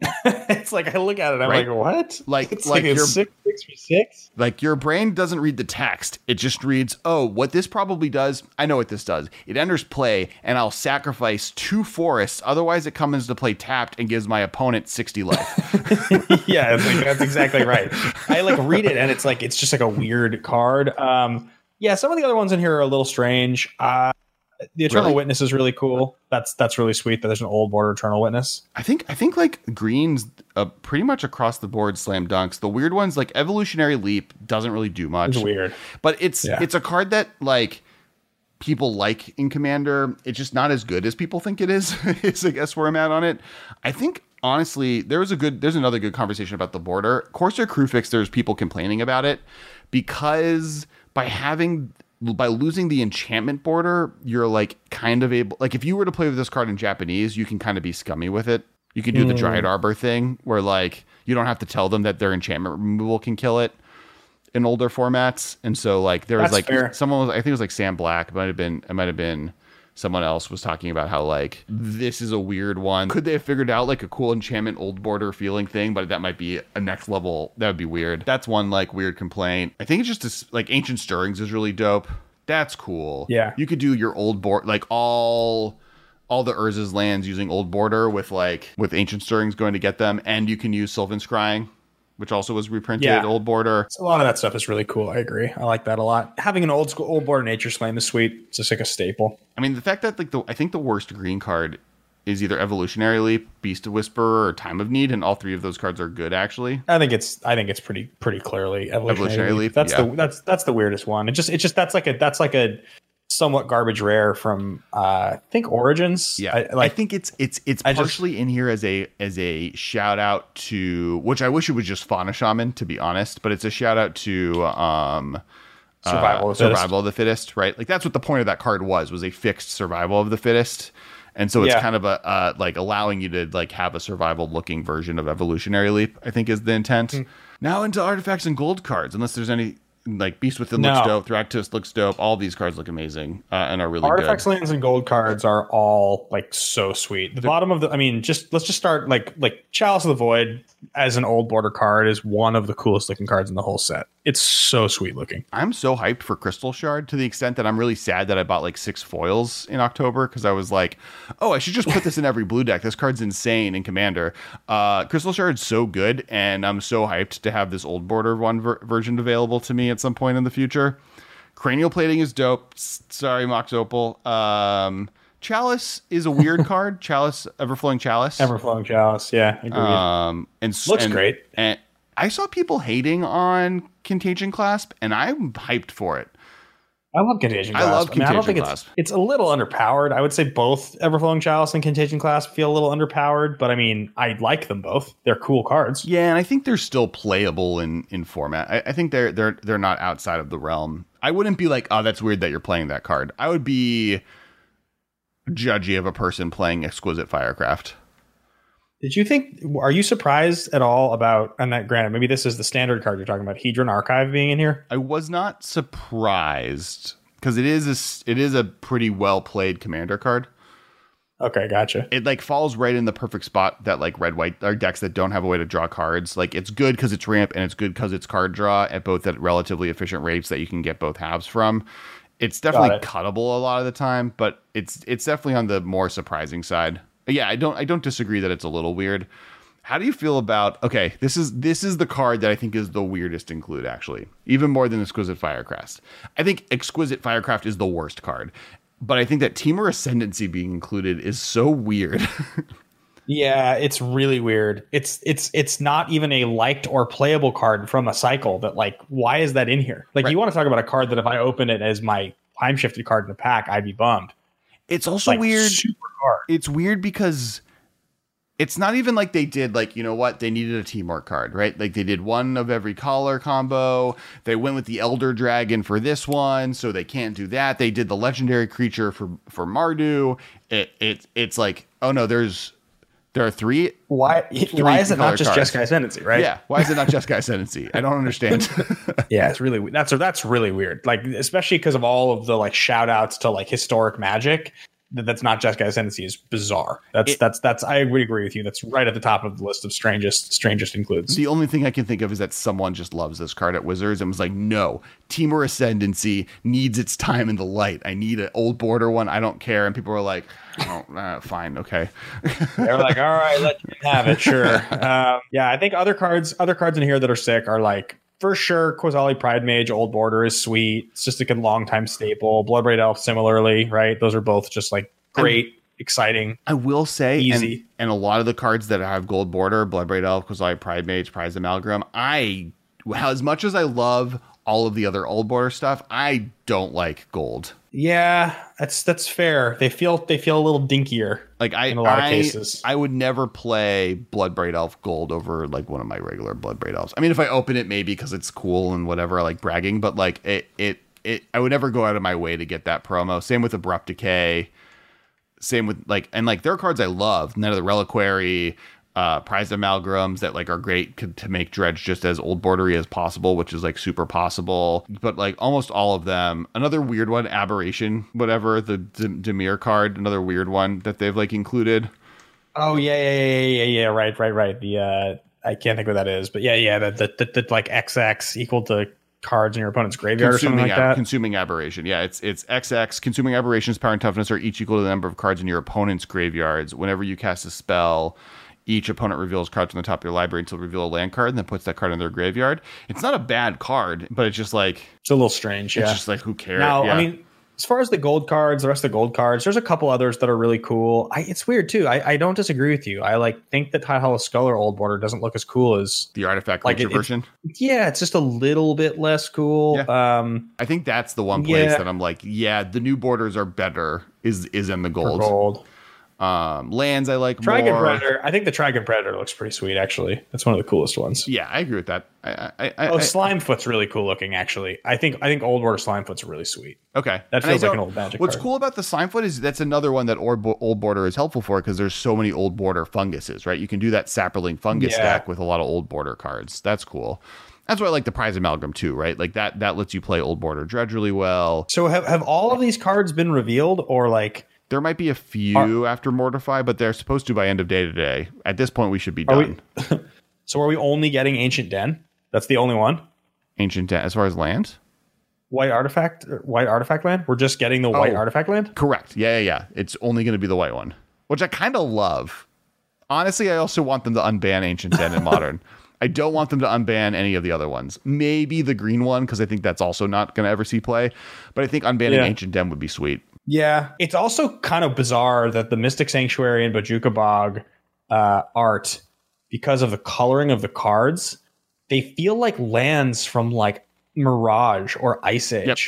it's like I look at it, I'm Right. like, what? Like- it's like like, a you're- six six for six. Like your brain doesn't read the text. It just reads, oh, what this probably does, I know what this does. It enters play, and I'll sacrifice two forests. Otherwise, it comes into play tapped and gives my opponent 60 life. yeah, it's like, that's exactly right. I like read it and it's like it's just like a weird card. Um, yeah, some of the other ones in here are a little strange. Uh, the Eternal Really? Witness is really cool. That's that's really sweet that there's an old border Eternal Witness. I think I think like greens uh, pretty much across the board slam dunks. The weird ones like evolutionary leap doesn't really do much. It's weird. But it's Yeah. it's a card that like people like in Commander. It's just not as good as people think it is. is I guess where I'm at on it. I think honestly, there was a good there's another good conversation about the border. Courser of Kruphix, there's people complaining about it because by having by losing the enchantment border, you're like kind of able like if you were to play with this card in Japanese, you can kind of be scummy with it. You can do the Dryad mm. Arbor thing where like you don't have to tell them that their enchantment removal can kill it in older formats. And so like there was That's like fair. someone was I think it was like Sam Black, it might have been it might have been someone else was talking about how like this is a weird one. Could they have figured out like a cool enchantment old border feeling thing, but that might be a next level. That would be weird. That's one like weird complaint. I think it's just this, like ancient stirrings is really dope. That's cool. Yeah. You could do your old board like all all the Urza's lands using old border with like with ancient stirrings going to get them, and you can use Sylvan Scrying, which also was reprinted Yeah. old border. So a lot of that stuff is really cool. I agree. I like that a lot. Having an old school old border Nature Slam is sweet. It's just like a staple. I mean, the fact that like the I think the worst green card is either Evolutionary Leap, Beast of Whisperer, or Time of Need, and all three of those cards are good actually. I think it's I think it's pretty pretty clearly evolutionary, Evolutionary leap. That's yeah. the that's that's the weirdest one. It just it just that's like a that's like a somewhat garbage rare from uh I think Origins. Yeah, I, I think it's it's it's I just- partially in here as a as a shout out to which I wish it was just Fauna Shaman to be honest, but it's a shout out to um survival. uh, of the fittest. survival of the fittest, right? Like that's what the point of that card was was a fixed survival of the fittest. And so it's Yeah. kind of a uh, like allowing you to like have a survival looking version of evolutionary leap. I think is the intent. Hmm. Now into artifacts and gold cards, unless there's any Like Beast Within No. looks dope. Thragtusk looks dope. All these cards look amazing uh, and are really Artifacts, good. lands, and gold cards are all like so sweet. The bottom of the, I mean, just let's just start like like Chalice of the Void as an old border card is one of the coolest looking cards in the whole set. It's so sweet looking. I'm so hyped for Crystal Shard to the extent that I'm really sad that I bought like six foils in October because I was like, oh, I should just put this in every blue deck. This card's insane in Commander. Uh, Crystal Shard's so good, and I'm so hyped to have this old border one ver- version available to me at some point in the future. Cranial plating is dope. S- Sorry, Mox Opal. Um, Chalice is a weird card. Chalice, Everflowing Chalice. Everflowing Chalice, yeah, agreed. Um, and Looks and- great. And I saw people hating on Contagion Clasp, and I'm hyped for it. I love Contagion I Clasp. love mean, I don't think Clasp. it's it's a little underpowered. I would say both Everflowing Chalice and Contagion Clasp feel a little underpowered, but I mean, I like them both. They're cool cards. Yeah, and I think they're still playable in in format. I, I think they're they're they're not outside of the realm. I wouldn't be like, oh, that's weird that you're playing that card. I would be judgy of a person playing Exquisite Firecraft. Did you think? Are you surprised at all about? And that, granted, maybe this is the standard card you're talking about, Hedron Archive being in here. I was not surprised because it is a it is a pretty well played commander card. Okay, gotcha. it like falls right in the perfect spot that like red white are decks that don't have a way to draw cards. Like it's good because it's ramp and it's good because it's card draw at both at relatively efficient rates that you can get both halves from. It's definitely it. cuttable a lot of the time, but it's it's definitely on the more surprising side. Yeah, I don't I don't disagree that it's a little weird. How do you feel about okay, this is this is the card that I think is the weirdest include actually. Even more than Exquisite Firecraft. I think Exquisite Firecraft is the worst card. But I think that Temur Ascendancy being included is so weird. Yeah, it's really weird. It's it's it's not even a liked or playable card from a cycle. That like, why is that in here? Like, Right. you want to talk about a card that if I open it as my time shifted card in the pack, I'd be bummed. It's also Like, weird. It's weird because it's not even like they did like you know what? They needed a teamwork card right? Like they did one of every collar combo. They went with the elder dragon for this one so they can't do that. They did the legendary creature for for mardu. It, it it's like oh no there's there are three Why? Why is it not just cards. Jeskai Ascendancy? Right? yeah why is it not Jeskai Ascendancy i don't understand yeah. It's really that's that's really weird. Like, especially because of all of the like shout outs to like historic magic. That that's not Jeskai Ascendancy is bizarre. That's It- that's that's I would agree with you. That's right at the top of the list of strangest strangest includes. The only thing I can think of is that someone just loves this card at Wizards and was like, no, Temur Ascendancy needs its time in the light. I need an old border one. I don't care. And people were like, oh, uh, fine, okay. They were like, "All right, let's have it, sure." Um, yeah, I think other cards, other cards in here that are sick are like for sure. Qasali Pridemage, Old Border is sweet. It's just a long time staple. Bloodbraid Elf, similarly, right? Those are both just like great, exciting. I will say, and- Easy. And, a lot of the cards that have gold border, Bloodbraid Elf, Kozai Pride Mage, Prized Amalgam, I, as much as I love all of the other old border stuff, I don't like gold. Yeah, that's that's fair. They feel they feel a little dinkier. Like I, In a lot of I, cases. I would never play Bloodbraid Elf Gold over like one of my regular Bloodbraid Elves. I mean, if I open it, maybe because it's cool and whatever, I like bragging. But like it, it, it, I would never go out of my way to get that promo. Same with Abrupt Decay. Same with like, and like there are cards I love. None of the Reliquary, uh, prized amalgams that like are great to, to make dredge just as old bordery as possible, which is like super possible. But like almost all of them, another weird one, aberration, whatever the D- Dimir card, another weird one that they've like included. Oh yeah, yeah, yeah, yeah, yeah. Right, right, right. The uh, I can't think what that is, but yeah, yeah. The the, the, the like XX equal to cards in your opponent's graveyard or something like ab- that. consuming aberration. Yeah, it's it's XX. Consuming aberrations, power and toughness are each equal to the number of cards in your opponent's graveyards. Whenever you cast a spell, each opponent reveals cards from the top of your library until reveal a land card, and then puts that card in their graveyard. It's not a bad card, but it's just like it's a little strange. Yeah. it's just like who cares? Now, yeah. I mean, as far as the gold cards, the rest of the gold cards, there's a couple others that are really cool. I, it's weird too. I, I don't disagree with you. I like think that Hollow Skull or Old Border doesn't look as cool as. the artifact like, it- version. Yeah, it's just a little bit less cool. Um, I think that's the one place yeah. that I'm like, yeah, the new borders are better. Is is in the gold. gold. Um, lands I like Trygon more. Predator. I think the Trygon Predator looks pretty sweet. Actually, that's one of the coolest ones. Yeah, I agree with that. I, I, I, Oh, Slimefoot's really cool looking. Actually, I think I think Old Border Slimefoot's really sweet. Okay, That feels like an old Magic What's card. cool about the Slimefoot is that's another one that old, old border is helpful for because there's so many old border funguses, right? You can do that Saproling fungus Yeah. deck with a lot of old border cards. That's cool. that's why I like the prized amalgam too, right? Like that that lets you play old border dredge really well. So have have all of these cards been revealed, or like There might be a few after Mortify, but they're supposed to by end of day today. At this point, we should be are done. we? so are we only getting Ancient Den? That's the only one. Ancient Den, as far as land. White artifact, uh, white artifact land. We're just getting the white Oh. artifact land. Correct. Yeah, yeah, yeah. It's only going to be the white one, which I kind of love. Honestly, I also want them to unban Ancient Den and Modern. I don't want them to unban any of the other ones. Maybe the green one because I think that's also not going to ever see play. But I think unbanning Yeah. Ancient Den would be sweet. Yeah, it's also kind of bizarre that the Mystic Sanctuary and Bojuka Bog uh, art, because of the coloring of the cards, they feel like lands from like Mirage or Ice Age. Yep.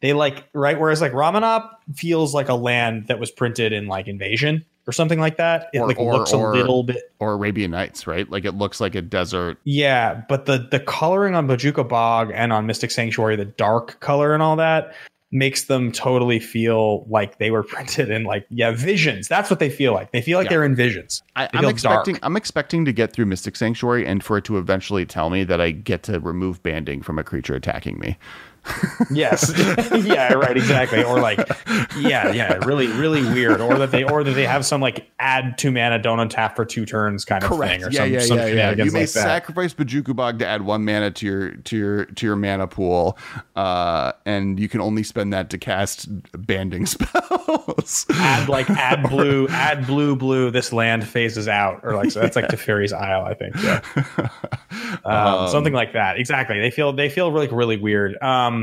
They like right, whereas like Ramunap feels like a land that was printed in like Invasion or something like that. It Or- like or- looks or- a little bit Or Arabian Nights, right? Like it looks like a desert. yeah, but the the coloring on Bojuka Bog and on Mystic Sanctuary, the dark color and all that makes them totally feel like they were printed in like yeah visions. That's what they feel like. They feel like Yeah. they're in visions. I, They I'm expecting. dark. I'm expecting to get through Mystic Sanctuary and for it to eventually tell me that I get to remove banding from a creature attacking me. Yes. yeah, right, exactly. Or like yeah, yeah, really, really weird. Or that they or that they have some like add two mana, don't untap for two turns kind of thing or yeah, some, yeah, some yeah, yeah. You may like sacrifice Bojuka Bog to add one mana to your to your to your mana pool, uh, and you can only spend that to cast banding spells. add like add blue, add blue, blue. This land phases out, or like so. That's like Teferi's Isle, I think. Yeah, um, something like that. Exactly. They feel they feel like really weird. Um,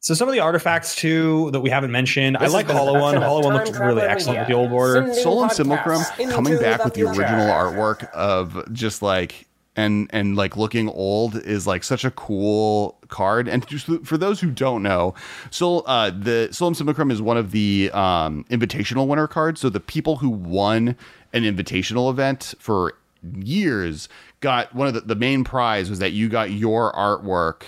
so some of the artifacts too that we haven't mentioned. I like has Hollow One. production Hollow One Time looked really excellent with the old border. Sending Soul and podcasts Simulacrum coming back with the future. original artwork of just like and and like looking old is like such a cool card. And just for those who don't know, Soul uh the Solemn Simulacrum is one of the um invitational winner cards. So the people who won an invitational event for years got one of the, the main prize was that you got your artwork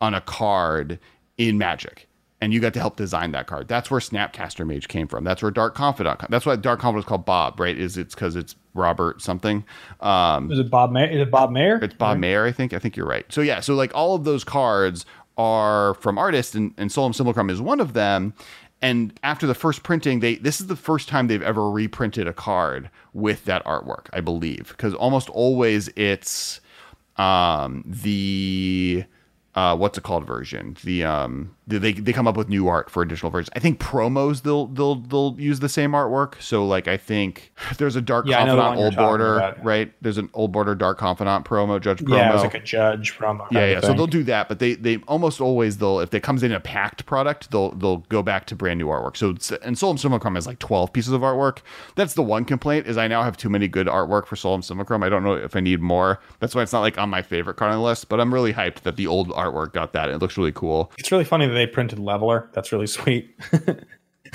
on a card in Magic. And you got to help design that card. That's where Snapcaster Mage came from. That's where Dark Confidant. That's why Dark Confidant is called Bob, right? Is it's because it's Robert something. Um, Is it Bob Maher? Is it Bob Maher? it's Bob Maher, I think. I think you're right. So yeah, so like all of those cards are from artists, and, and Solemn Simulacrum is one of them. And after the first printing, they this is the first time they've ever reprinted a card with that artwork, I believe, because almost always it's um, the uh, what's it called version. The um, they they come up with new art for additional versions. I think promos they'll they'll they'll use the same artwork. So like I think there's a Dark Yeah, I know the Confidant Old Border, about. right? There's an Old Border Dark Confidant promo, Judge promo. Yeah, it was like a judge from. Yeah, yeah. So they'll do that, but they they almost always they'll if it comes in a packed product, they'll they'll go back to brand new artwork. So it's, and and Simulacrum has like twelve pieces of artwork. That's the one complaint is I now have too many good artwork for and Simulacrum. I don't know if I need more. That's why it's not like on my favorite card on the list. But I'm really hyped that the old artwork got that. It looks really cool. It's really funny that they printed Leveler. That's really sweet.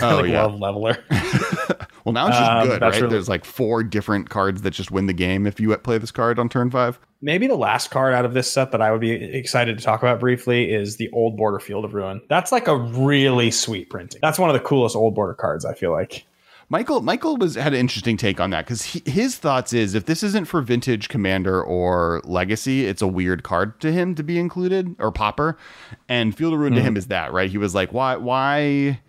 Oh, like yeah. love Leveler. Well, now it's just Um, good, right? really- There's like four different cards that just win the game if you play this card on turn five. Maybe the last card out of this set that I would be excited to talk about briefly is the Old Border Field of Ruin. That's like a really sweet printing. That's one of the coolest Old Border cards. I feel like. Michael Michael was had an interesting take on that because his thoughts is if this isn't for vintage commander or legacy, it's a weird card to him to be included or popper, and Field of Ruin to mm-hmm. him is that right. He was like, why why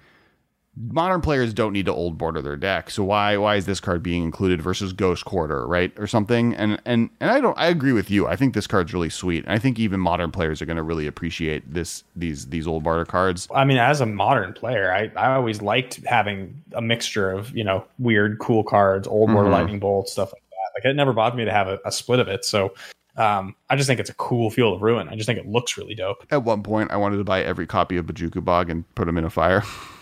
modern players don't need to old border their deck, so why why is this card being included versus Ghost Quarter right or something? And and and I don't I agree with you. I think this card's really sweet. And I think even modern players are going to really appreciate this these these old barter cards. I mean, as a modern player, I, I always liked having a mixture of you know weird, cool cards, Old Border Mhm. Lightning Bolt, stuff like that. Like it never bothered me to have a, a split of it. So. Um, I just think it's a cool Field of Ruin. I just think it looks really dope At one point, I wanted to buy every copy of Bojuka Bog and put them in a fire.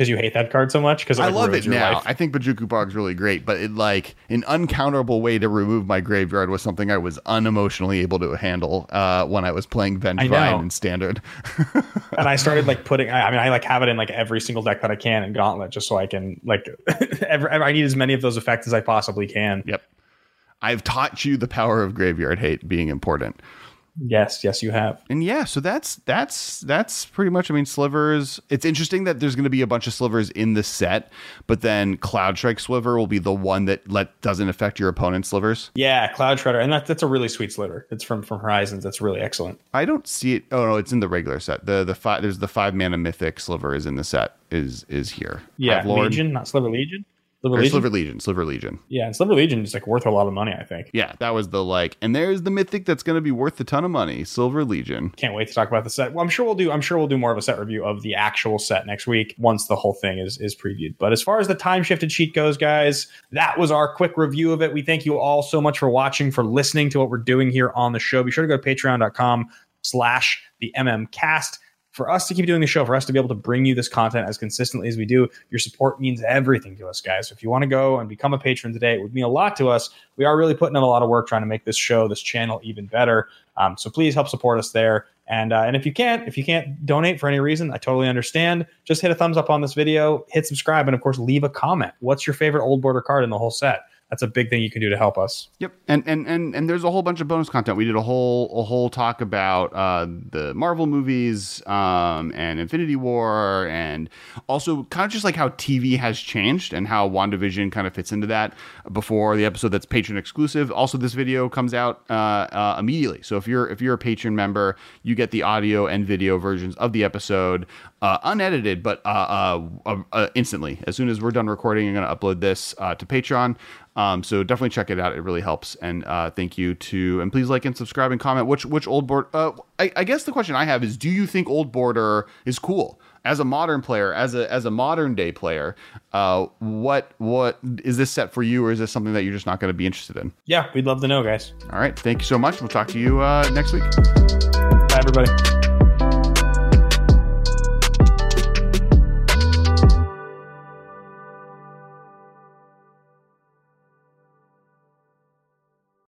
because you hate that card so much. Because I love it now. I think Bojuka Bog's really great, but it like an uncounterable way to remove my graveyard was something I was unemotionally able to handle uh, when I was playing. Vengevine in standard. and I started like putting. I, I mean, I like have it in like every single deck that I can in Gauntlet, just so I can like. every, I need as many of those effects as I possibly can. yep. I've taught you the power of graveyard hate being important. Yes, yes, you have. And yeah, so that's that's that's pretty much. I mean, slivers. It's interesting that there's going to be a bunch of slivers in the set, but then Cloud Strike sliver will be the one that let doesn't affect your opponent's slivers. Yeah, Cloud Shredder, and that, that's a really sweet sliver. It's from from Horizons. That's really excellent. I don't see it. Oh no, it's in the regular set. The the five there's the five mana mythic sliver is in the set. Is is here. Yeah, Lord. Legion, not Sliver Legion. Sliver Or Legion. Sliver Legion. Sliver Legion. Yeah, and Sliver Legion is like worth a lot of money. I think. Yeah, that was the like, and there's the mythic that's going to be worth a ton of money. Sliver Legion. Can't wait to talk about the set. Well, I'm sure we'll do. I'm sure we'll do more of a set review of the actual set next week once the whole thing is is previewed. But as far as the time shifted sheet goes, guys, that was our quick review of it. We thank you all so much for watching, for listening to what we're doing here on the show. Be sure to go to Patreon.com/slash the MM Cast. For us to keep doing the show, for us to be able to bring you this content as consistently as we do, your support means everything to us, guys. So if you want to go and become a patron today, it would mean a lot to us. We are really putting in a lot of work trying to make this show, this channel, even better. Um, so please help support us there. And uh, and if you can't, if you can't donate for any reason, I totally understand. Just hit a thumbs up on this video, hit subscribe, and of course leave a comment. What's your favorite old border card in the whole set? That's a big thing you can do to help us. Yep, and and and and there's a whole bunch of bonus content. We did a whole a whole talk about uh, the Marvel movies um, and Infinity War, and also kind of just like how TV has changed and how WandaVision kind of fits into that. Before the episode that's patron exclusive. Also, this video comes out uh, uh, immediately. So if you're if you're a patron member, you get the audio and video versions of the episode uh, unedited, but uh, uh, uh, instantly. As soon as we're done recording, I'm going to upload this uh, to Patreon. Um, so definitely check it out. It really helps. And uh, thank you to and please like and subscribe and comment. Which which old board? Uh, I, I guess the question I have is: Do you think old border is cool as a modern player, as a as a modern day player? Uh, what what is this set for you, or is this something that you're just not going to be interested in? Yeah, we'd love to know, guys. All right, thank you so much. We'll talk to you uh, next week. Bye, everybody.